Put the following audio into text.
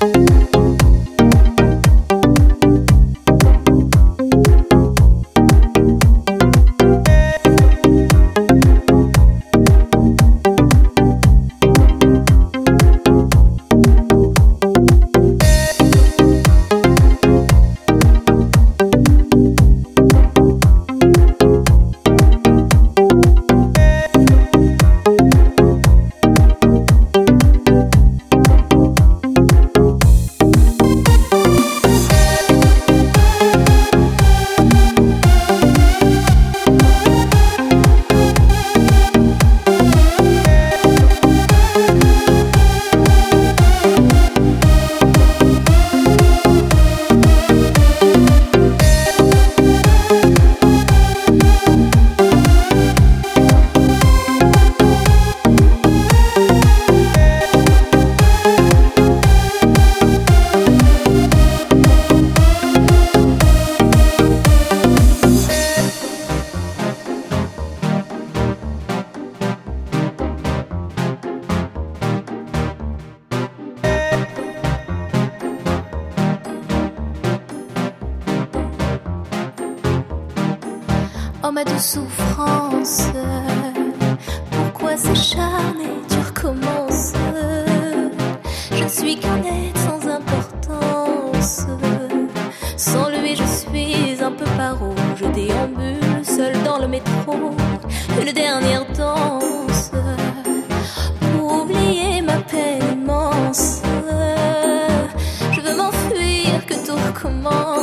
Bye. Oh ma douce souffrance, pourquoi s'acharner, tu recommences. Je suis qu'un être sans importance, sans lui je suis un peu paro, je déambule seul dans le métro, une dernière danse. Pour oublier ma peine immense. Je veux m'enfuir que tout recommence.